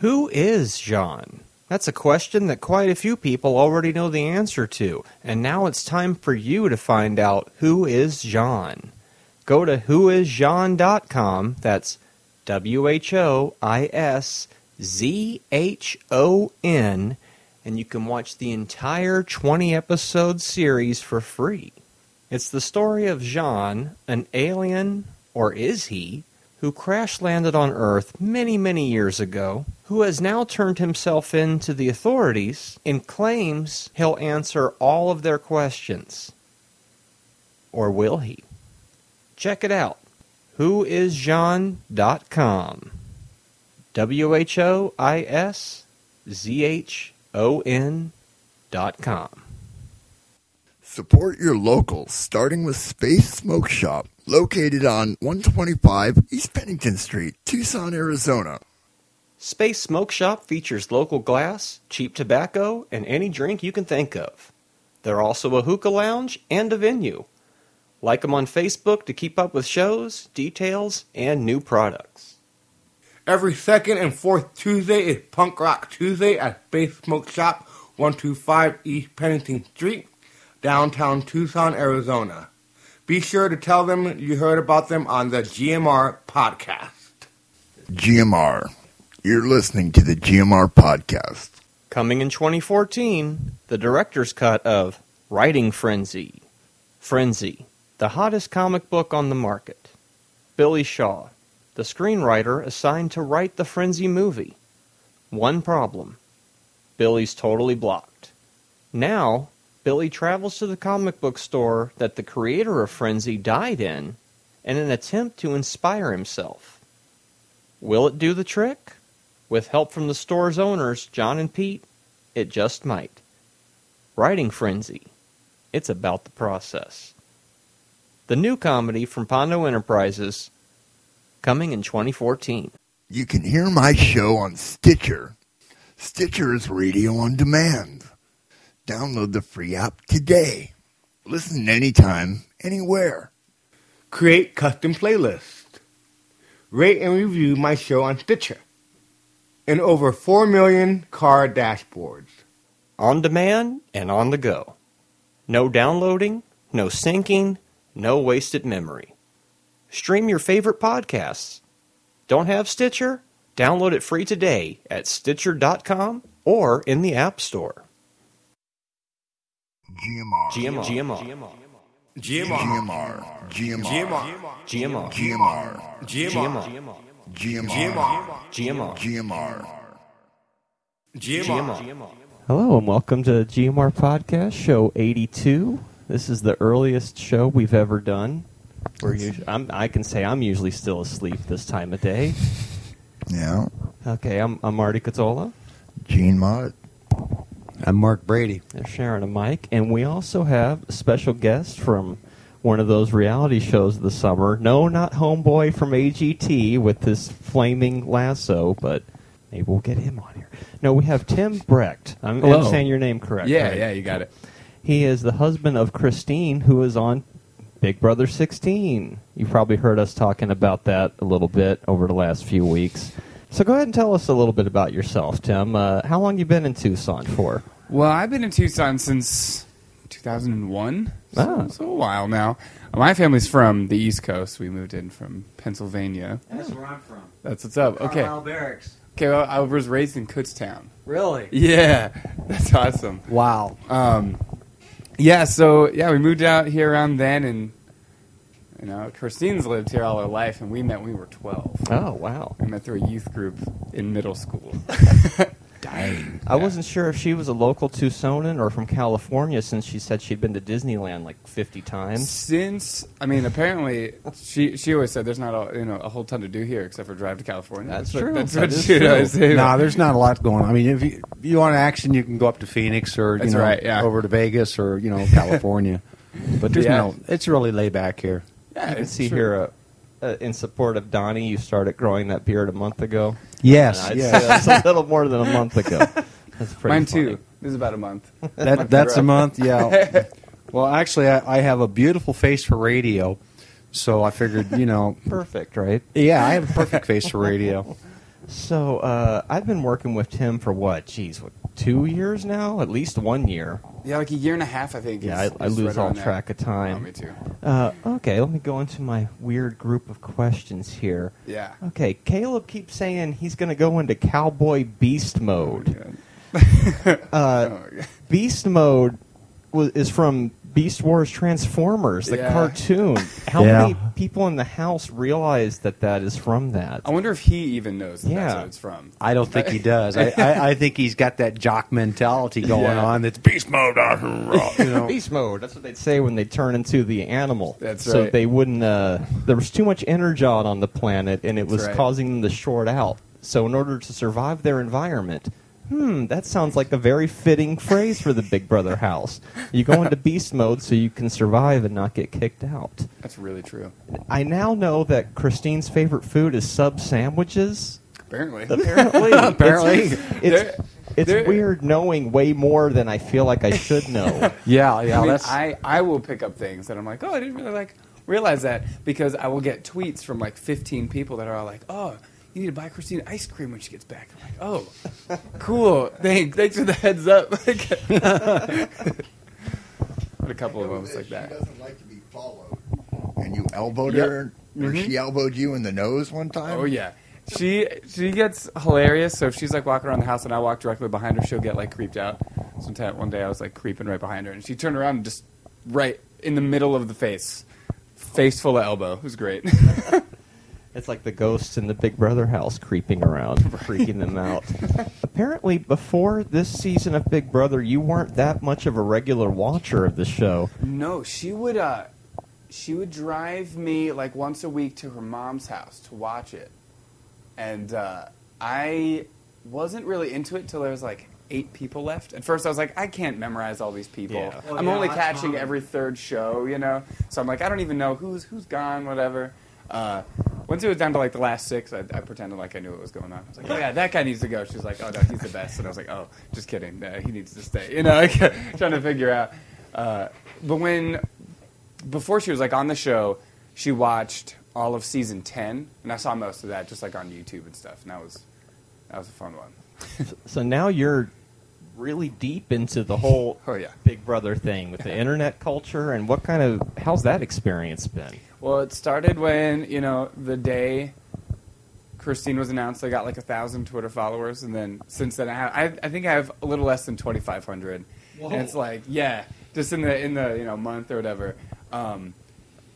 Who is John? That's a question that quite a few people already know the answer to, and now it's time for you to find out who is John. Go to whoisjohn.com, that's W H O I S Z H O N, and you can watch the entire 20 episode series for free. It's the story of Jean, an alien, or is he, who crash landed on Earth many, many years ago, who has now turned himself in to the authorities and claims he'll answer all of their questions. Or will he? Check it out. Whoisjean.com. W H O I S Z H O N dot com. Support your local, starting with Space Smoke Shop, located on 125 East Pennington Street, Tucson, Arizona. Space Smoke Shop features local glass, cheap tobacco, and any drink you can think of. They're also a hookah lounge and a venue. Like them on Facebook to keep up with shows, details, and new products. Every second and fourth Tuesday is Punk Rock Tuesday at Space Smoke Shop, 125 East Pennington Street, downtown Tucson, Arizona. Be sure to tell them you heard about them on the GMR podcast. GMR. You're listening to the GMR podcast. Coming in 2014, the director's cut of Writing Frenzy. Frenzy, the hottest comic book on the market. Billy Shaw, the screenwriter assigned to write the Frenzy movie. One problem Billy's totally blocked. Now, Billy travels to the comic book store that the creator of Frenzy died in in an attempt to inspire himself. Will it do the trick? With help from the store's owners, John and Pete, it just might. Writing Frenzy. It's about the process. The new comedy from Pondo Enterprises, coming in 2014. You can hear my show on Stitcher. Stitcher is radio on demand. Download the free app today. Listen anytime, anywhere. Create custom playlists. Rate and review my show on Stitcher. And over 4 million car dashboards. On demand and on the go. No downloading, no syncing, no wasted memory. Stream your favorite podcasts. Don't have Stitcher? Download it free today at Stitcher.com or in the App Store. GMR. GMR. GMR. GMR. GMR. GMR. GMR. GMR. GMR. GMR. GMR. GMR. GMR. GMR. Hello and welcome to GMR Podcast, show 82. This is the earliest show we've ever done. We're usually, I'm, I can say I'm usually still asleep this time of day. Yeah. Okay, I'm, I'm Marty Cazzola. Gene Mott. I'm Mark Brady. There's Sharon and Mike. And we also have a special guest from one of those reality shows of the summer. No, not Homeboy from AGT with his flaming lasso, but maybe we'll get him on here. No, we have Tim Brecht. I'm, I'm saying your name correct. Yeah, right? yeah, you got it. He is the husband of Christine, who is on Big Brother 16. You've probably heard us talking about that a little bit over the last few weeks. So go ahead and tell us a little bit about yourself, Tim. Uh, how long you been in Tucson for? Well, I've been in Tucson since 2001, so, Ah. so a while now. My family's from the East Coast. We moved in from Pennsylvania. That's where I'm from. That's what's up. Okay, Carlisle Barracks. okay. Well, I was raised in Kutztown. Really? Yeah, that's awesome. Wow. Um, yeah, so yeah, we moved out here around then, and you know, Christine's lived here all her life, and we met when we were 12. Oh, wow. We met through a youth group in middle school. Dang. I wasn't sure if she was a local Tucsonan or from California since she said she'd been to Disneyland like 50 times. Since I mean, apparently she she always said there's not a you know a whole ton to do here except for drive to California. That's what, true. That's That what is she true. always say. No, there's not a lot going on. I mean, if you, if you want action, you can go up to Phoenix or you That's know right, yeah. over to Vegas or you know California. but there's Yeah. no. It's really laid back here. yeah, You can it's see true. here uh, uh, in support of Donnie, you started growing that beard a month ago. Yes, And I'd yes. say that's a little more than a month ago. That's pretty Mine funny. too. This is about a month. that that's a month. Yeah. well, actually, I, I have a beautiful face for radio, so I figured you know, Perfect, right? yeah, I have a perfect face for radio. So uh, I've been working with Tim for what? Geez, what? Two years now? At least one year. Yeah, like a year and a half, I think. Yeah, is- I, I is lose right all around there. track of Oh, time. me too. Uh, okay, let me go into my weird group of questions here. Yeah. Okay, Caleb keeps saying he's going to go into cowboy beast mode. Yeah. Uh, Oh, beast mode was, is from Beast Wars Transformers, the Yeah. cartoon. How Yeah. many people in the house realize that that is from that? I wonder if he even knows that that's Yeah. what it's from. I don't think he does. I, I, I think he's got that jock mentality going Yeah. on. That's beast mode. You know. Beast mode. That's what they'd say when they turn into the animal. That's So right. they wouldn't. Uh, there was too much energon on the planet, and it was right. causing them to short out. So in order to survive their environment, hmm, that sounds like a very fitting phrase for the Big Brother house. You go into beast mode so you can survive and not get kicked out. That's really true. I now know that Christine's favorite food is sub sandwiches. Apparently. Apparently, Apparently. it's, it's, it's they're- weird knowing way more than I feel like I should know. Yeah, yeah. I mean, that's I, I will pick up things that I'm like, oh, I didn't really like realize that because I will get tweets from like 15 people that are all like, oh, you need to buy Christine ice cream when she gets back. I'm like, oh, cool. Thanks, thanks for the heads up. But a couple of them was like She that. doesn't like to be followed. And you elbowed Yep. her, or Mhm. she elbowed you in the nose one time. Oh yeah. She she gets hilarious. So if she's like walking around the house and I walk directly behind her, she'll get like creeped out. Sometime one day I was like creeping right behind her, and she turned around and just right in the middle of the face, face full of elbow. It was great. It's like the ghosts in the Big Brother house creeping around, freaking them out. Apparently, before this season of Big Brother, you weren't that much of a regular watcher of the show. No, she would uh she would drive me like once a week to her mom's house to watch it. And uh, I wasn't really into it till there was like eight people left. At first I was like, I can't memorize all these people. Yeah. Oh, I'm yeah, only catching common. every third show, you know? So I'm like, I don't even know who's who's gone, whatever. Uh, once it was down to like the last six, I, I pretended like I knew what was going on. I was like, "Oh yeah, that guy needs to go." She's like, "Oh no, he's the best," and I was like, "Oh, just kidding. Uh, he needs to stay." You know, like, trying to figure out. Uh, but when before she was like on the show, she watched all of season ten, and I saw most of that just like on YouTube and stuff, and that was that was a fun one. So now you're really deep into the whole Oh yeah. Big Brother thing with the internet culture, and what kind of how's that experience been? Well, it started when you know the day Christine was announced. I got like a thousand Twitter followers, and then since then I, have, I, I think I have a little less than twenty five hundred. And it's like, yeah, just in the in the you know month or whatever. Um,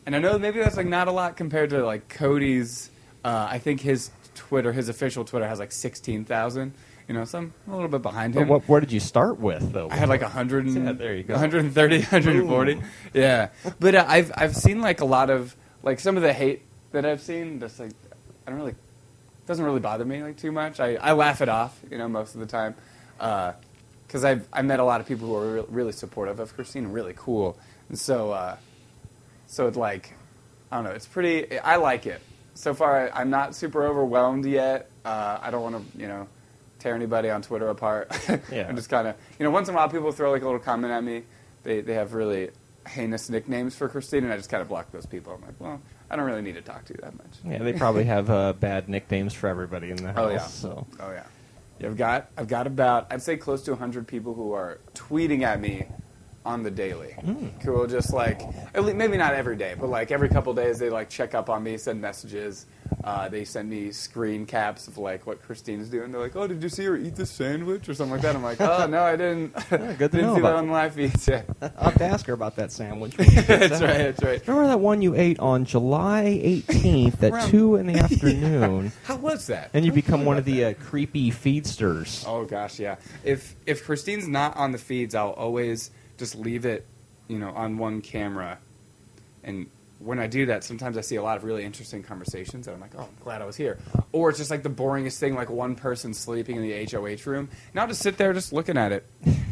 and I know maybe that's like not a lot compared to like Cody's. Uh, I think his Twitter, his official Twitter, has like sixteen thousand. You know, so I'm a little bit behind But him. what, where did you start with, though? I had like 100 and, Yeah, there you go. 130, 140. Yeah. But uh, I've I've seen like a lot of like some of the hate that I've seen just like I don't really it doesn't really bother me like too much. I, I laugh it off, you know, most of the time. Uh, cuz I've I met a lot of people who are re- really supportive of Christine, really cool. And so uh, so it's like I don't know, it's pretty I like it. So far I, I'm not super overwhelmed yet. Uh, I don't want to, you know, tear anybody on Twitter apart. Yeah. I'm just kind of, you know, once in a while people throw like a little comment at me. They they have really heinous nicknames for Christine, and I just kind of block those people. I'm like, well, I don't really need to talk to you that much. Yeah, they probably have uh, bad nicknames for everybody in the house. Oh, yeah. So Oh yeah. yeah. I've got I've got about I'd say close to 100 people who are tweeting at me on the daily. Who will just like maybe not every day, but like every couple days they like check up on me, send messages. Uh, they send me screen caps of like what Christine's doing. They're like, "Oh, did you see her eat this sandwich or something like that?" I'm like, "Oh no, I didn't. Yeah, good to didn't know see that on the live feed." Yeah. I'll have to ask her about that sandwich. when she gets that's out. right. That's right. Remember that one you ate on July 18th at 2 in the afternoon? How was that? And you become one of the uh, creepy feedsters. Oh gosh, yeah. If if Christine's not on the feeds, I'll always just leave it, you know, on one camera. And when I do that, sometimes I see a lot of really interesting conversations, and I'm like, oh, I'm glad I was here. Or it's just like the boringest thing, like one person sleeping in the HOH room, I'll just sit there just looking at it.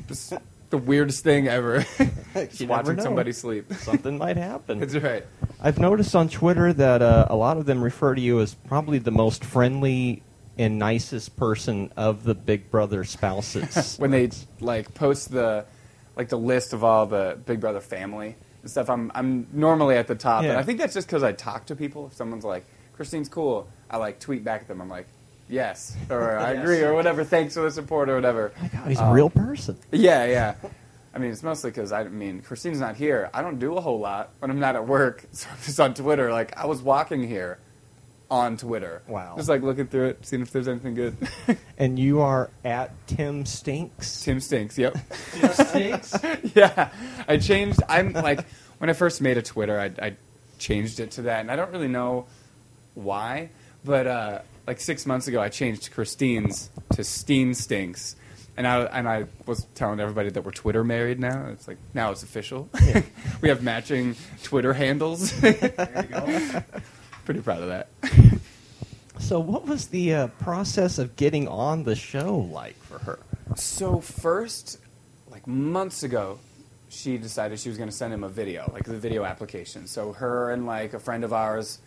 Just the weirdest thing ever. just watching somebody sleep. Something might happen. That's right. I've noticed on Twitter that uh, a lot of them refer to you as probably the most friendly and nicest person of the Big Brother spouses. when they like post the like the list of all the Big Brother family and stuff, I'm I'm normally at the top, and I think that's just because I talk to people. If someone's like Christine's cool, I like tweet back at them. I'm like, yes, or I agree, or whatever. Thanks for the support, or whatever. My God, he's Um, a real person. Yeah, yeah. I mean, it's mostly because I mean, Christine's not here. I don't do a whole lot when I'm not at work. So I'm just on Twitter. Like I was walking here on Twitter. Wow. Just like looking through it, seeing if there's anything good. And you are at Tim Stinks. Tim stinks. Yep. Tim Stinks. yeah, I changed. I'm like when I first made a Twitter, I, I changed it to that, and I don't really know why, but uh, like six months ago, I changed Christine's to Steen Stinks, and I and I was telling everybody that we're Twitter married now. It's like now it's official. we have matching Twitter handles. Pretty proud of that. So, what was the uh, process of getting on the show like for her? So first, like months ago, she decided she was going to send him a video, like the video application. So her and like a friend of ours,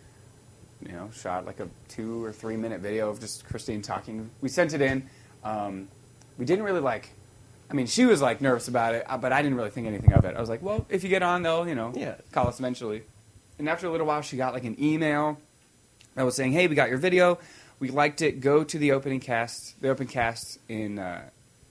you know, shot like a two or three minute video of just Christine talking. We sent it in. Um, we didn't really like. I mean, she was like nervous about it, uh, but I didn't really think anything of it. I was like, well, if you get on, they'll you know Yeah. call us eventually. And after a little while, she got like an email that was saying, "Hey, we got your video. We liked it. Go to the opening cast, the open cast in uh,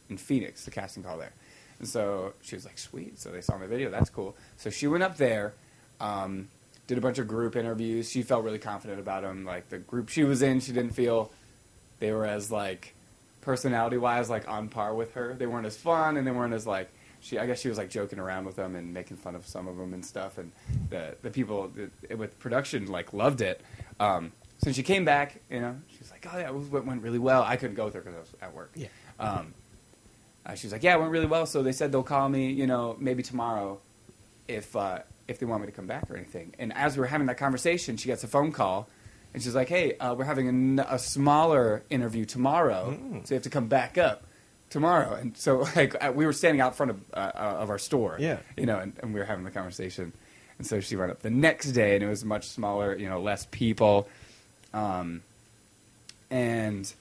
in Phoenix, the casting call there." And so she was like, "Sweet." So they saw my video. That's cool. So she went up there, um, did a bunch of group interviews. She felt really confident about them. Like the group she was in, she didn't feel they were as like personality wise like on par with her. They weren't as fun, and they weren't as like she. I guess she was like joking around with them and making fun of some of them and stuff. And the the people that, with production like loved it. Um, so she came back, you know, she was like, "Oh yeah, it went really well." I couldn't go with her because I was at work. Yeah. Um, uh, she was like, "Yeah, it went really well." So they said they'll call me, you know, maybe tomorrow, if uh, if they want me to come back or anything. And as we were having that conversation, she gets a phone call, and she's like, "Hey, uh, we're having a smaller interview tomorrow, so you have to come back up tomorrow." And so, like, uh, we were standing out front of uh, uh, of our store, Yeah. you know, and, and we were having the conversation. And so she went up the next day, and it was much smaller, you know, less people. Um, and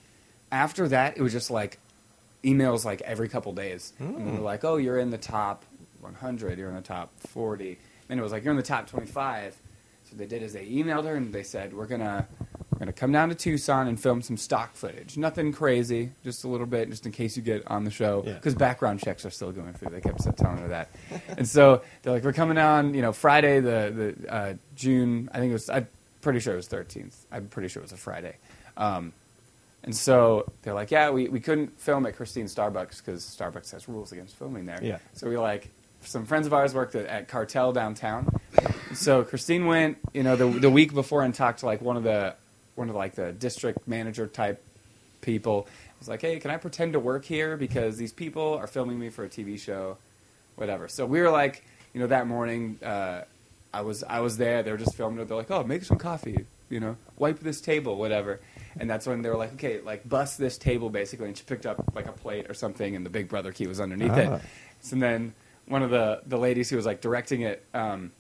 after that, it was just like emails like every couple days. And they were like, oh, you're in the top 100, you're in the top 40. Then it was like, you're in the top 25. So they did is they emailed her and they said, we're going to we're gonna come down to Tucson and film some stock footage. Nothing crazy, just a little bit, just in case you get on the show. Yeah. Because background checks are still going through. They kept telling her that. and so they're like, we're coming on, you know, Friday, the, the uh, June, I think it was, I'm pretty sure it was 13th. I'm pretty sure it was a Friday. Um, and so they're like, yeah, we, we couldn't film at Christine Starbucks because Starbucks has rules against filming there. Yeah. So we like, some friends of ours worked at, at Cartel downtown. So Christine went, you know, the, the week before and talked to like one of the, one of like the district manager type people. I was like, hey, can I pretend to work here because these people are filming me for a TV show, whatever. So we were like, you know, that morning, uh, I was I was there. They were just filming it. They're like, oh, make some coffee, you know, wipe this table, whatever. And that's when they were like, okay, like bust this table basically. And she picked up like a plate or something, and the Big Brother key was underneath Ah. it. So then one of the the ladies who was like directing it. Um,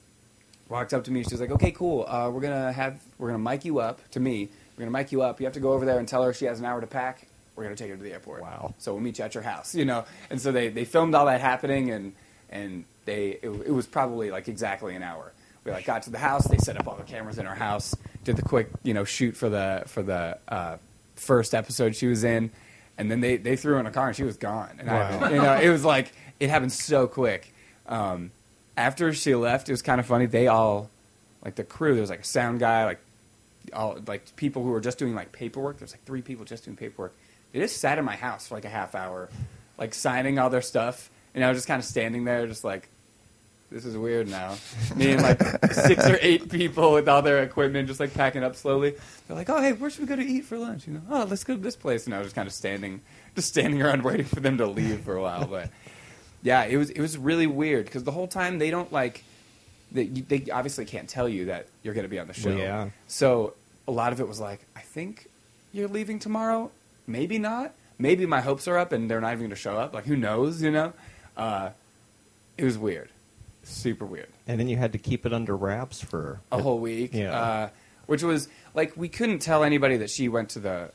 walked up to me. She was like, "Okay, cool. Uh, we're gonna have we're gonna mic you up to me. We're gonna mic you up. You have to go over there and tell her she has an hour to pack. We're gonna take her to the airport. Wow. So we'll meet you at your house. You know. And so they they filmed all that happening, and and they it, it was probably like exactly an hour. We like got to the house. They set up all the cameras in our house. Did the quick you know shoot for the for the uh, first episode she was in, and then they they threw her in a car and she was gone. And I, Wow. you know it was like it happened so quick. Um, after she left, it was kind of funny. They all, like the crew, there was like a sound guy, like all like people who were just doing like paperwork. There's like three people just doing paperwork. They just sat in my house for like a half hour, like signing all their stuff, and I was just kind of standing there, just like, this is weird now. Me and like six or eight people with all their equipment, just like packing up slowly. They're like, "Oh, hey, where should we go to eat for lunch?" You know, "Oh, let's go to this place." And I was just kind of standing, just standing around waiting for them to leave for a while, but yeah, it was it was really weird because the whole time they don't like they, they obviously can't tell you that you're going to be on the show. Yeah. So a lot of it was like, I think you're leaving tomorrow. Maybe not. Maybe my hopes are up and they're not even going to show up. Like who knows? You know. Uh, it was weird, super weird And then you had to keep it under wraps for a whole week. Yeah. Uh, which was like we couldn't tell anybody that she went to the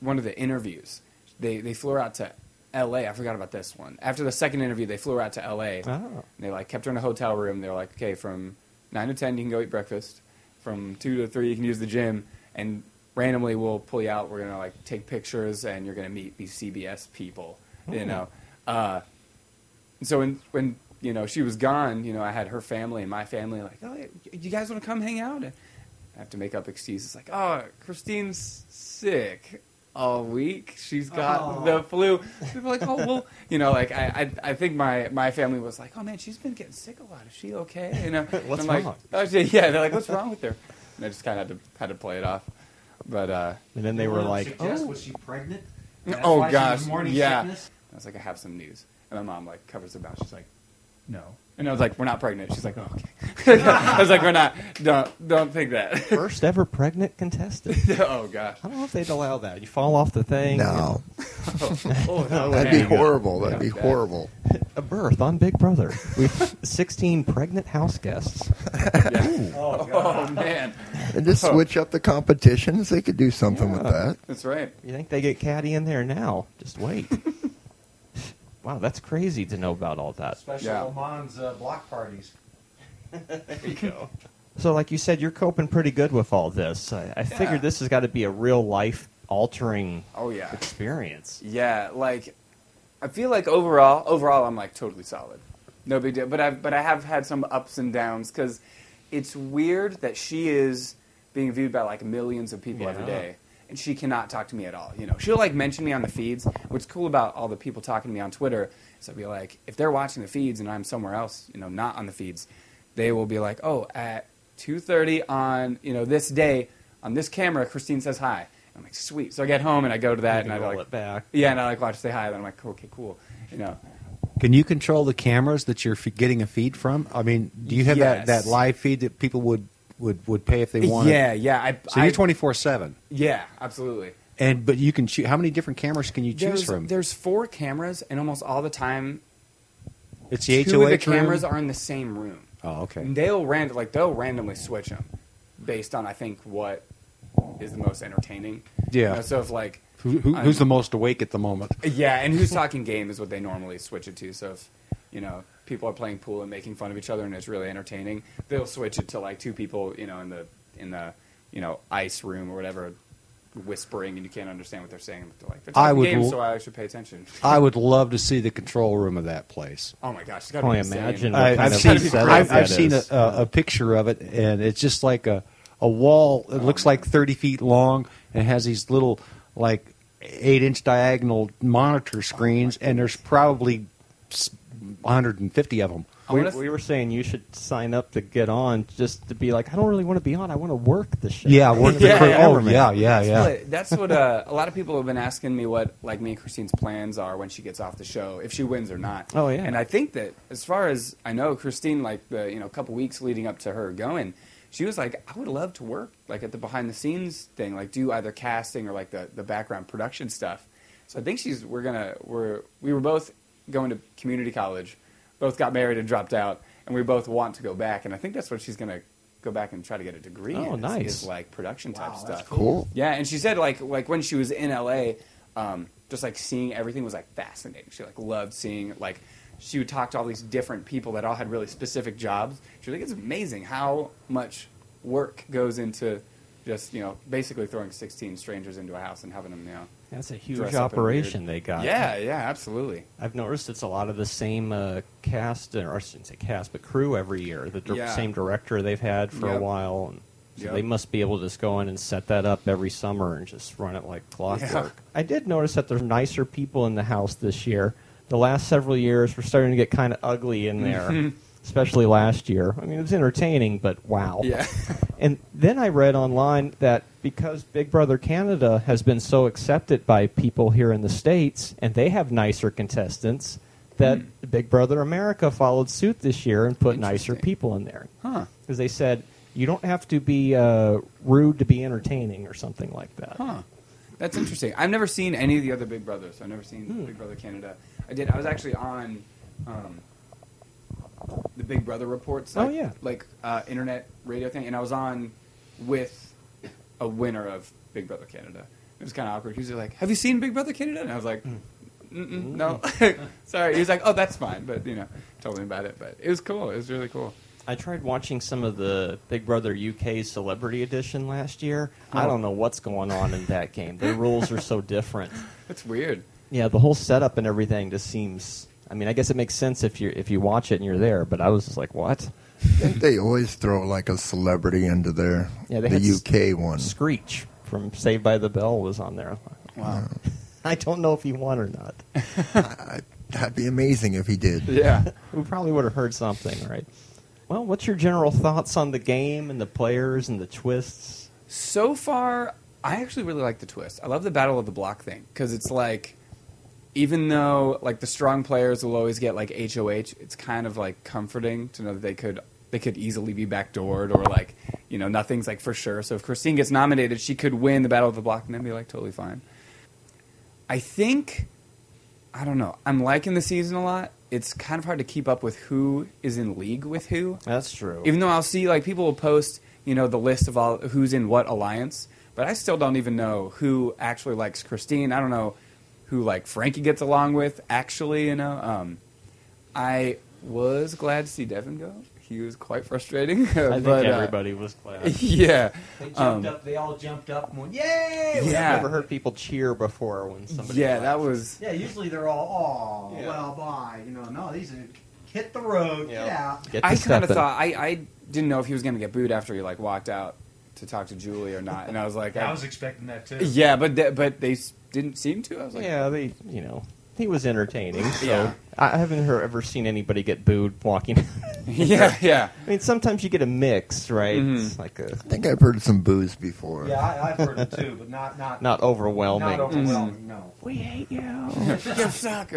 one of the interviews. They they flew her out to L.A. I forgot about this one. After the second interview, they flew her out to L.A. Oh. And they like kept her in a hotel room. They were like, okay, from nine to ten you can go eat breakfast. From two to three you can use the gym. And randomly we'll pull you out. We're gonna like take pictures, and you're gonna meet these CBS people. You know, uh, so when when you know she was gone, you know, I had her family and my family like, oh, you guys want to come hang out? And I have to make up excuses like, oh, Christine's sick all week. She's got the flu. People are like, oh well, you know, like I, I, I think my my family was like, oh man, she's been getting sick a lot. Is she okay? You know, What's I'm like, wrong? Oh, she- yeah, they're like, what's wrong with her? And I just kind of had to had to play it off. But uh, And then they were like, Suggest, oh, was she pregnant? Oh, why she was gosh, morning yeah. sickness? I was like, I have some news. And my mom like covers her mouth. She's like, no. And I was like, we're not pregnant. She's like, oh, okay. I was like, we're not. Don't don't think that. first ever pregnant contestant. oh gosh. I don't know if they'd allow that. You fall off the thing. No, oh, oh, no. that'd be horrible. That'd be Yeah. horrible. A birth on Big Brother. We've 16 pregnant house guests. Yeah. Oh, Oh man, And just oh. switch up the competitions. They could do something with that. that's right. You think they get Caddy in there now? Just wait. Wow, that's crazy to know about all that. Special Yeah. Le Mans uh, block parties. There you go. So, like you said, you're coping pretty good with all this. I, I Yeah. figured this has got to be a real life altering Oh yeah. experience. Yeah, like I feel like overall, overall, I'm like totally solid. No big deal. But i've but I have had some ups and downs because it's weird that she is being viewed by like millions of people every Yeah. day, and she cannot talk to me at all. You know, she'll like mention me on the feeds. What's cool about all the people talking to me on Twitter is I'll be like, if they're watching the feeds and I'm somewhere else, you know, not on the feeds, they will be like, oh, at 2:30 on you know this day on this camera, Christine says hi. I'm like, sweet. So I get home and I go to that and I roll like it back. yeah, and I like watch say hi. Then I'm like, okay, cool. You know, Can you control the cameras that you're f- getting a feed from? I mean, do you have that, that live feed that people would, would, would pay if they wanted? yeah, yeah. I, So you're 24 seven, Yeah, absolutely. and but you can choose. How many different cameras can you choose There's, from? there's four cameras, and almost all the time, It's the two of the HOH room? cameras are in the same room. Oh, okay. And they'll ran like they'll randomly switch them based on I think what is the most entertaining. Yeah. You know, so if like Who, who, who's the most awake at the moment? Yeah, and who's talking game is what they normally switch it to. So if you know people are playing pool and making fun of each other and it's really entertaining, they'll switch it to like two people, you know, in the in the you know ice room or whatever, whispering and you can't understand what they're saying. But they're like, they're I talking would game, l- so I should pay attention. I would love to see the control room of that place. Oh my gosh, it's got Can to be only imagine what I, kind I've of seen, I've, I've seen a, a, a picture of it, and it's just like a, a wall. It oh looks like 30 feet long, and it has these little, like, eight inch diagonal monitor screens, and there's probably s- 150 of them. We, wanna- we were saying you should sign up to get on just to be like, I don't really want to be on. I want to work the show. Yeah, work the Yeah, crew. yeah, Oh, Everman. yeah, yeah, That's yeah. what, that's what uh, a lot of people have been asking me what like me and Christine's plans are when she gets off the show, if she wins or not. Oh, yeah. And I think that as far as I know, Christine, like the you know a couple weeks leading up to her going, she was like, I would love to work like at the behind the scenes thing, like do either casting or like the the background production stuff. So I think she's we're gonna we're we were both going to community college, both got married and dropped out, and we both want to go back, and I think that's what she's gonna go back and try to get a degree Oh, in. is- nice. Is like production type Wow, stuff. Cool. Yeah, and she said like like when she was in LA, um, just like seeing everything was like fascinating. She like loved seeing like she would talk to all these different people that all had really specific jobs. She was like, it's amazing how much work goes into just you know basically throwing sixteen strangers into a house and having them you know. That's a huge operation they got. Yeah, yeah, absolutely. I've noticed it's a lot of the same uh, cast, or I shouldn't say cast, but crew every year. The dir- Yeah. same director they've had for a while. And so Yep. they must be able to just go in and set that up every summer and just run it like clockwork. I did notice that there's nicer people in the house this year. The last several years, we're starting to get kind of ugly in there, especially last year. I mean, it was entertaining, but wow. Yeah. And then I read online that because Big Brother Canada has been so accepted by people here in the States and they have nicer contestants, that Big Brother America followed suit this year and put nicer people in there. Huh. Because they said, you don't have to be uh, rude to be entertaining or something like that. Huh. That's interesting. I've never seen any of the other Big Brothers. I've never seen Hmm. Big Brother Canada. I did. I was actually on um, the Big Brother reports. Oh, yeah. like uh, internet radio thing, and I was on with a winner of Big Brother Canada. It was kind of awkward. He was like, "Have you seen Big Brother Canada?" And I was like, Mm-mm, "No, sorry." He was like, "Oh, that's fine," but you know, told me about it. But it was cool. It was really cool. I tried watching some of the Big Brother UK Celebrity Edition last year. I don't know what's going on in that game. The rules are so different. That's weird. Yeah, the whole setup and everything just seems. I mean, I guess it makes sense if you if you watch it and you're there. But I was just like, what? Think they always throw like a celebrity into there. Yeah, they had the s- UK one. Screech from Saved by the Bell was on there. Wow. I don't know if he won or not. I, that'd be amazing if he did. Yeah. we probably would have heard something, right? Well, what's your general thoughts on the game and the players and the twists? So far, I actually really like the twist. I love the battle of the block thing because it's like, even though like the strong players will always get like HOH, it's kind of like comforting to know that they could they could easily be backdoored or like you know nothing's like for sure. So if Christine gets nominated, she could win the battle of the block and then be like totally fine. I think I don't know. I'm liking the season a lot. It's kind of hard to keep up with who is in league with who That's true. even though I'll see like people will post, you know, the list of all who's in what alliance, but I still don't even know who actually likes Christine. I don't know who like Frankie gets along with. Actually, you know, um, I was glad to see Devin go. He was quite frustrating. I think but, uh, everybody was glad. yeah, They jumped Um, up. They all jumped up and went, "Yay!" Yeah. I've never heard people cheer before when somebody. yeah, left. that was Yeah, usually they're all, "Oh, Yeah. well, bye." You know, no, these are hit the road, Yeah. get out. Get I kind of thought I, I didn't know if he was going to get booed after he like walked out to talk to Julie or not, and I was like, I was expecting that too. yeah, but th- but they didn't seem to. I was like, yeah, they, you know, he was entertaining. So Yeah. I haven't heard, ever seen anybody get booed walking. yeah, yeah. I mean, sometimes you get a mix, right? Mhm. It's like a I think I've heard some booze before. Yeah, I, I've heard it too, but not not not overwhelming. not overwhelming. No. we hate you. you suck.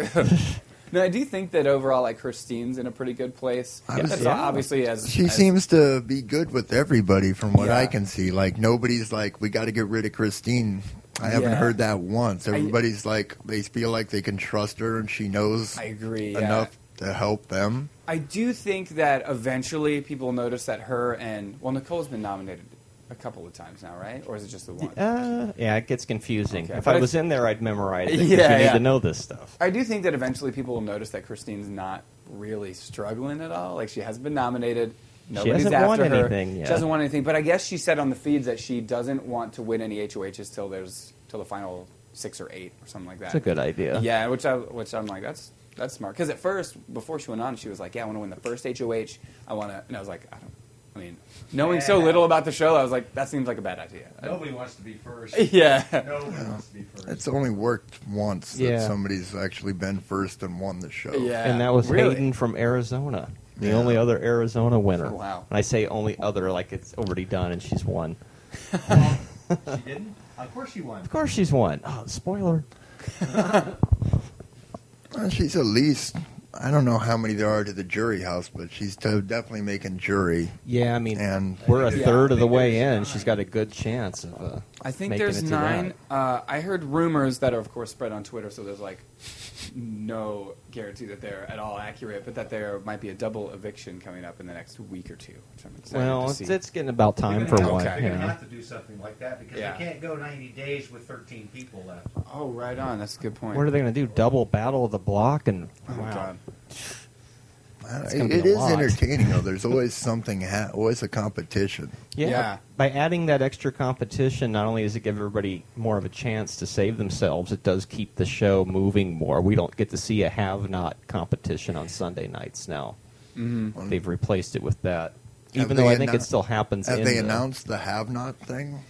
No, I do think that overall, like Christine's in a pretty good place. I was- That's yeah. obviously as She as- seems to be good with everybody from what Yeah. I can see. Like nobody's like, we got to get rid of Christine. I haven't Yeah. heard that once. I- Everybody's like, they feel like they can trust her and she knows I agree. Yeah. enough to help them. I do think that eventually people will notice that her and well, Nicole's been nominated a couple of times now, right? Or is it just the one? Uh, yeah, it gets confusing. Okay, if I was in there, I'd memorize it. 'cause Yeah, you need to know this stuff. I do think that eventually people will notice that Christine's not really struggling at all. Like she hasn't been nominated. Nobody's hasn't after won her. anything yet. She hasn't want anything. But I guess she said on the feeds that she doesn't want to win any HOHs till there's till the final six or eight or something like that. That's a good idea. Yeah, which I which I'm like that's that's smart because at first before she went on she was like yeah I want to win the first HOH I want to and I was like I don't I mean knowing so little about the show I was like that seems like a bad idea. Nobody wants to be first. yeah. Nobody wants to be first. It's only worked once Yeah. that somebody's actually been first and won the show. Yeah. And that was Really? Hayden from Arizona, the Yeah. only other Arizona winner. Oh, wow. And I say only other like it's already done and she's won. she didn't. Of course she won. Of course she's won. Oh, spoiler. She's at least, I don't know how many there are to the jury house, but she's to definitely making jury. Yeah, I mean, And we're a Yeah. third of the think way in. nine. She's got a good chance of. Uh, I think making there's it to nine. Uh, I heard rumors that are, of course, spread on Twitter, so there's like no guarantee that they're at all accurate, but that there might be a double eviction coming up in the next week or two, which I'm excited Well, to it's, see. it's getting about time for gonna one. have- They're going to have to do something like that because Yeah. they can't go 90 days with 13 people left. oh, right on. That's a good point. What are they going to do? Double battle of the block and Oh, wow. God. uh, It's gonna be it a is lot. entertaining, though. There's always something, ha- always a competition. Yeah. Yeah. By adding that extra competition, not only does it give everybody more of a chance to save themselves, it does keep the show moving more. We don't get to see a have-not competition on Sunday nights now. Mhm. They've replaced it with that. Even they though I think annou- it still happens. Have in they the- announced the have-not thing?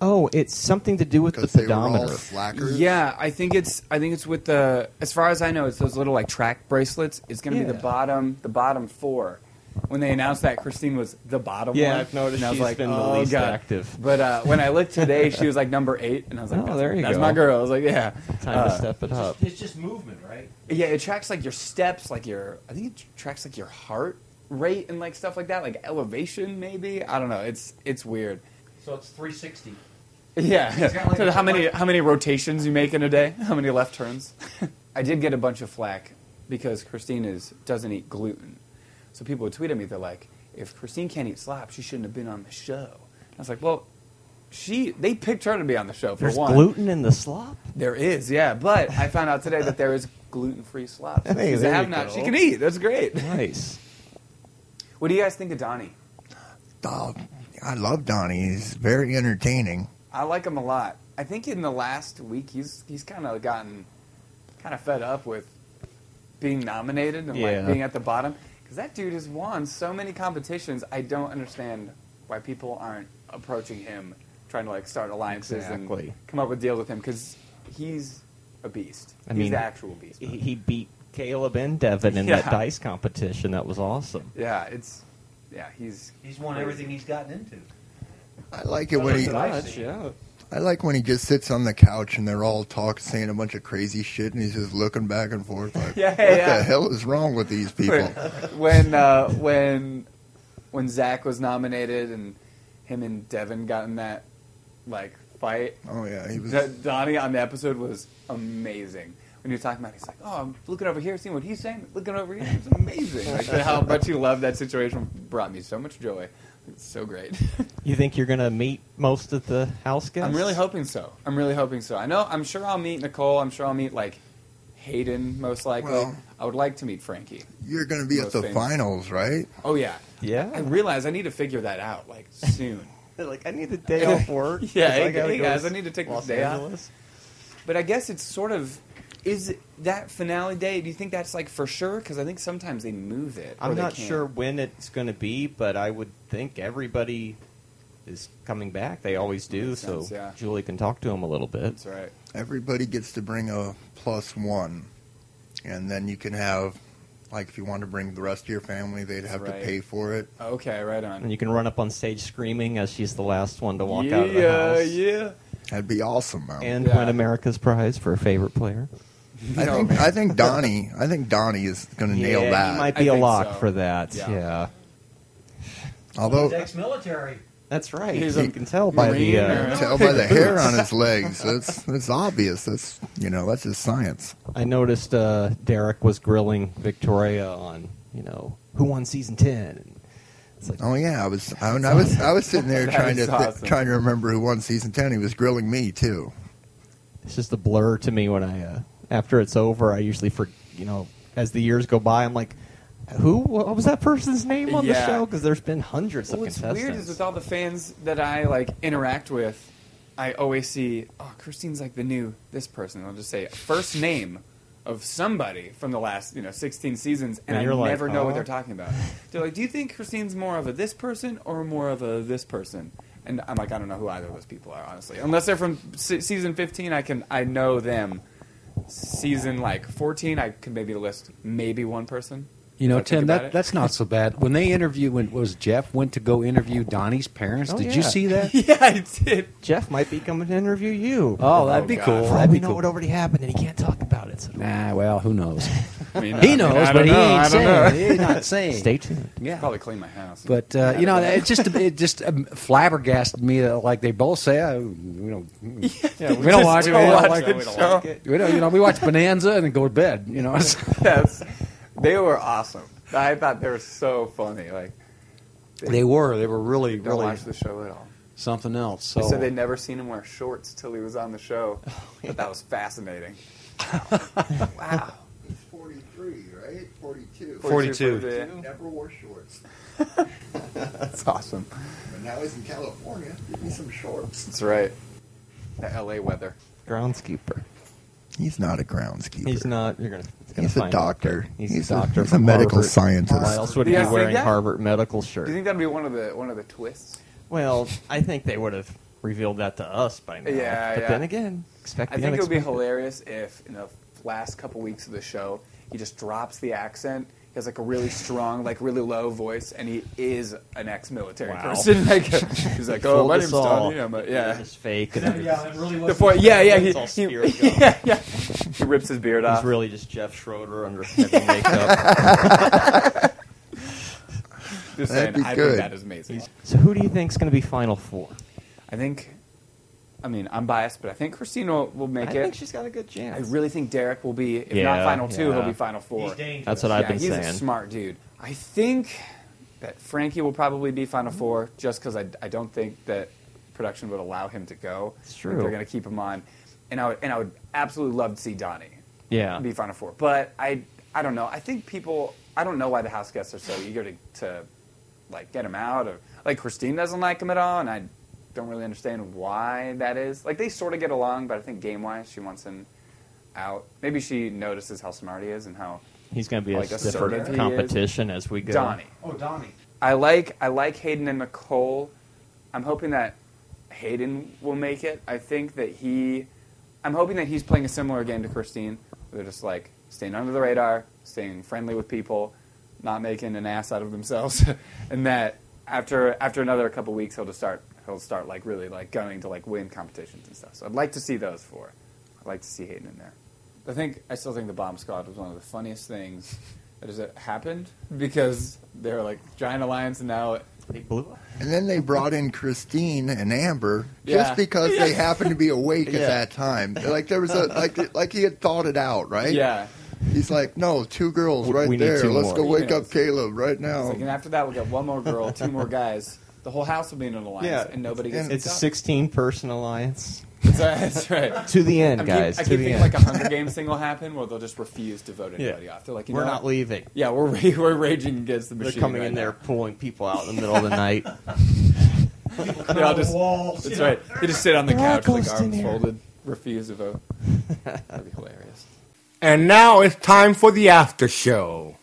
Oh, it's something to do with the Because they were all pedometer. slackers. Yeah, I think it's. I think it's with the. As far as I know, it's those little like track bracelets. It's going to be the Yeah. bottom, the bottom four. When they announced that Christine was the bottom Yeah, one, I've noticed and I was she's like, been the oh, least God. active. But uh, when I looked today, she was like number eight, and I was like, Oh, that's, there you go. that's go. my girl. I was like, yeah. Time Uh, to step it up. It's just movement, right? Yeah, it tracks like your steps, like your. I think it tracks like your heart rate and like stuff like that, like elevation maybe. I don't know. It's it's weird. So it's 360. Yeah. Like So how many how many rotations you make in a day? How many left turns? I did get a bunch of flack because Christine is doesn't eat gluten. So people would tweet at me. They're like, "If Christine can't eat slop, she shouldn't have been on the show." I was like, "Well." She they picked her to be on the show for There's one. gluten in the slop. There is, yeah, but I found out today that there is gluten free slop. So Hey, she's there a you have not. go. She can eat. That's great. Nice. What do you guys think of Donnie? Oh, I love Donnie. He's very entertaining. I like him a lot. I think in the last week he's he's kind of gotten kind of fed up with being nominated and Yeah. like being at the bottom because that dude has won so many competitions. I don't understand why people aren't approaching him trying to like start alliances Exactly. and come up with deals with him because he's a beast. I he's mean, the actual beast. He, he beat Caleb and Devin in that dice competition. That was awesome. yeah, it's yeah he's He's won everything he's gotten into. I like it when he. Nice. yeah. I like when he just sits on the couch and they're all talking, saying a bunch of crazy shit, and he's just looking back and forth like, Yeah, "What yeah. the hell is wrong with these people?" when uh, when when Zach was nominated and him and Devin got in that like fight. Oh yeah, he was. D- Donnie on the episode was amazing. When you're talking about, it, he's like, "Oh, I'm looking over here, seeing what he's saying. Looking over here, it's amazing." Like how much he loved that situation brought me so much joy. It's so great. You think you're gonna meet most of the house guests? I'm really hoping so. I'm really hoping so. I know. I'm sure I'll meet Nicole. I'm sure I'll meet like Hayden, most likely. Well- I would like to meet Frankie. You're going to be at the famous. finals, right? Oh yeah. Yeah. I realize I need to figure that out like soon. like I need the day off work. yeah. I hey, gotta hey, guys, I need to take this Los day off. Angeles. But I guess it's sort of is that finale day. Do you think that's like for sure? Because I think sometimes they move it. I'm not sure when it's going to be, but I would think everybody is coming back. They always do, Makes so sense, yeah. Julie can talk to them a little bit. That's right. Everybody gets to bring a plus one, and then you can have, like, if you want to bring the rest of your family, they'd have right. to pay for it. Okay, right on. And you can run up on stage screaming as she's the last one to walk yeah, out of the house. yeah. That'd be awesome, man. And Yeah. win America's prize for a favorite player. I think man. I think Donnie I think Donnie is going to nail that. He might be a lock so. for that. Yeah. Yeah. Although He's ex-military. That's right. He's you a can tell by the. or- Uh, tell by the hair on his legs, that's that's obvious. That's you know that's just science. I noticed uh, Derek was grilling Victoria on, you know, who won season ten. And it's like, Oh yeah, I was I, I was I was sitting there trying to is th- awesome. trying to remember who won season ten. He was grilling me too. it's just a blur to me when I uh, after it's over. I usually for you know as the years go by, I'm like, who? What was that person's name on the show? Because there's been hundreds Well, of what's contestants. weird is with all the fans that I like interact with, I always see, oh, Christine's like the new this person. I'll just say first name of somebody from the last you know 16 seasons, and, And I like, never know what they're talking about. They're like, do you think Christine's more of a this person or more of a this person? And I'm like, I don't know who either of those people are, honestly. Unless they're from se- season 15, I can I know them. Season like 14, I could maybe list maybe one person. You know, if I think Tim, that, it. that's not so bad. When they interview, when was Jeff went to go interview Donnie's parents? Oh, did yeah. you see that? yeah, I did. Jeff might be coming to interview you. Oh, that'd Oh, be God. cool. For That'd we be know cool. what already happened, and he can't talk about it. So Nah, well, who knows? I mean, he I mean, knows, but he know, ain't I don't know. saying. He's not saying. stay tuned. Yeah. Probably clean my house. But uh, you know, it just it just um, flabbergasted me that like they both say, oh, you know, Yeah, we don't watch it. We don't don't watch like it. it. We don't, you know, we watch Bonanza and then go to bed. You know, yes, they were awesome. I thought they were so funny. Like they were they were really don't really watch the show at all. something else. So They said they'd never seen him wear shorts till he was on the show. Oh, but that was fascinating. wow. He's forty three, right? Forty two. 42. Yeah. Never wore shorts, That's awesome. but now he's in California. Give me some shorts. That's right. The LA weather. Groundskeeper. He's not a groundskeeper. He's not. You're gonna. it's gonna He's a find out. doctor. He's, He's a a- doctor. he's a from medical Harvard. scientist. Why else would he you be guys wearing that? Harvard medical shirt? Do you think that'd be one of the one of the twists? Well, I think they would have revealed that to us by now. Yeah, but yeah. then again, expect I the think it would be unexpected. hilarious if in the last couple weeks of the show he just drops the accent. He has like a really strong, like really low voice, and he is an ex-military Wow. person. Like he's like, "Oh, Fooled my us name's all. Donnie." I'm a, yeah, It's fake. And yeah, it really The point, yeah, yeah, he, It's all he, spirit gum. yeah, yeah. He rips his beard off. He's really just Jeff Schroeder under heavy makeup. Just That'd saying, be I good. think that is amazing. so, who do you think's going to be Final Four? I think, I mean, I'm biased, but I think Christina will, will make it. I it. think she's got a good chance. I chance. really think Derek will be, if not Yeah, final two, yeah. he'll be final four. He's dangerous. That's what I've yeah, been he's saying. a smart dude. I think that Frankie will probably be final four, just because I, I don't think that production would allow him to go. It's I think true. They're going to keep him on, and I would and I would absolutely love to see Donnie yeah. be final four. But I I don't know. I think people. I don't know why the house guests are so eager to, to like get him out, or like Christine doesn't like him at all, and I don't really understand why that is. Like they sort of get along, but I think game wise, she wants him out. Maybe she notices how smart he is and how He's going to be Like a assertive stiffer competition as we go. Donnie. Oh, Donnie. I like I like Hayden and Nicole. I'm hoping that Hayden will make it. I think that he I'm hoping that he's playing a similar game to Christine. They're just like staying under the radar, staying friendly with people, not making an ass out of themselves, and that after after another couple weeks he'll just start he'll start like really like going to like win competitions and stuff. So I'd like to see those four. I'd like to see Hayden in there. I think I still think the bomb squad was one of the funniest things that has happened because they're like giant alliance and now they blew up. And then they brought in Christine and Amber Yeah. just because they happened to be awake Yeah. at that time. Like there was a like like he had thought it out, right? yeah. He's like, no, two girls right we there. Let's more. go wake Females. up Caleb right now. like, and after that we'll get one more girl, two more guys. The whole house will be in an alliance, Yeah. and nobody gets. In. It's a kicked out. 16 person alliance. That's right. To the end, I'm guys. Keep, I to keep the thinking end. like a Hunger Games thing will happen where they'll just refuse to vote Yeah. anybody off. They're like, you We're know not what? leaving. Yeah, we're ra- we're raging against the machine. They're machine. coming right in there pulling people out in the middle of the night. They all just, walls. that's right. They just sit on the They're couch, like ghosts in arms folded, refuse to vote. That'd be hilarious. And now it's time for the after show.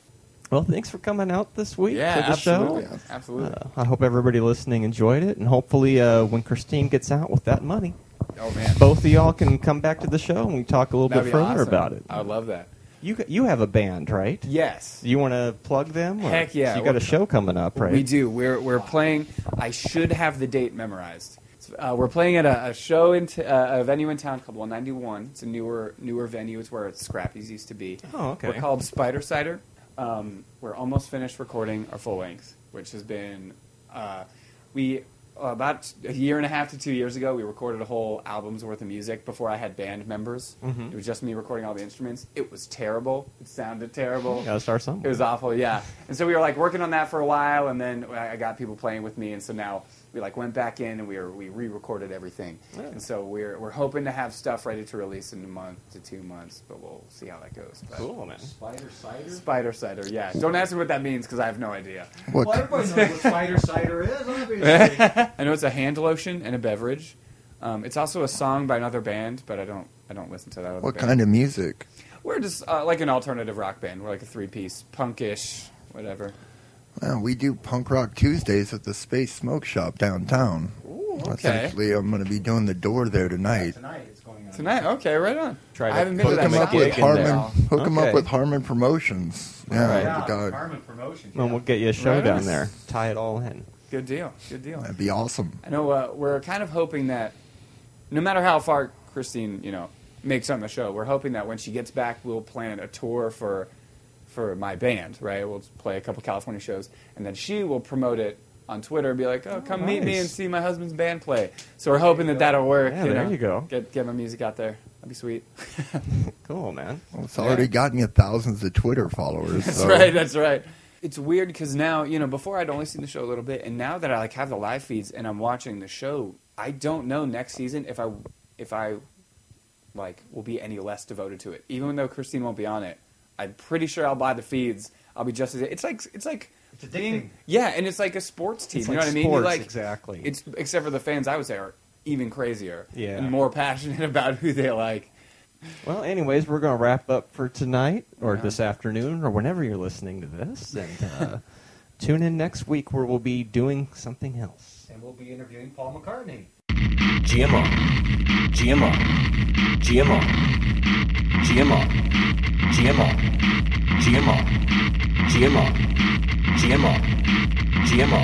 Well, thanks for coming out this week Yeah, for the absolutely, show. absolutely. Uh, I hope everybody listening enjoyed it, and hopefully, uh, when Christine gets out with that money, oh man, both of y'all can come back to the show and we talk a little That'd bit further awesome. about it. I love that. You you have a band, right? Yes. You want to plug them? or- Heck yeah. You got a show coming up, right? We do. We're we're playing. I should have the date memorized. Uh, we're playing at a, a show in t- uh, a venue in town called 191. It's a newer newer venue. It's where Skrappy's used to be. Oh, okay. We're called Spider Cider. Um, we're almost finished recording our full length, which has been uh, we about a year and a half to two years ago. We recorded a whole album's worth of music before I had band members. Mhm. It was just me recording all the instruments. It was terrible. It sounded terrible. Got to start something. It was awful, yeah. And so we were like working on that for a while, and then I got people playing with me, and so now we like went back in and we were we re-recorded everything, and so we're we're hoping to have stuff ready to release in a month to two months, but we'll see how that goes. But Cool, man. Spider cider. Spider cider, yeah. Don't ask me what that means because I have no idea. What Well, everybody knows what spider cider is, obviously. I know it's a hand lotion and a beverage. Um, it's also a song by another band, but I don't I don't listen to that. Other what band. kind of music? We're just uh, like an alternative rock band. We're like a three piece, punkish, whatever. Well, we do punk rock Tuesdays at the Space Smoke Shop downtown. Ooh, That's okay. actually I'm going to be doing the door there tonight. Tonight it's going on. Tonight, okay, right on. Try I to haven't been hook to that him up with Harmon. there. Hook him up with Harmon Promotions. Yeah, Alright. Yeah, we got- Harmon Promotions. And we'll get you a show Right. down there. Tie it all in. Good deal. Good deal. that'd be awesome. I know uh, we're kind of hoping that no matter how far Christine, you know, makes on the show, we're hoping that when she gets back, we'll plan a tour for for my band. Right? We'll play a couple California shows, and then she will promote it on Twitter and be like, "Oh, come meet me nice. and see my husband's band play." So we're hoping that that'll work. Yeah, you there know, you go. Get get my music out there. That'd be sweet. Cool, man. Well, it's already gotten you thousands of Twitter followers. That's so- right. That's right. It's weird because now you know. Before I'd only seen the show a little bit, and now that I like have the live feeds and I'm watching the show, I don't know next season if I if I like will be any less devoted to it. Even though Christine won't be on it, I'm pretty sure I'll buy the feeds. I'll be just as it's like it's like It's being yeah, and it's like a sports team. It's you know like what I mean? Sports, like exactly. It's except for the fans, I would say are even crazier Yeah. and more passionate about who they like. Well, anyways, we're going to wrap up for tonight or Yeah. this afternoon or whenever you're listening to this. And uh, tune in next week where we'll be doing something else. And we'll be interviewing Paul McCartney. GMO. GMO. GMO. GMO. GMO. GMO. GMO. GMO. GMO.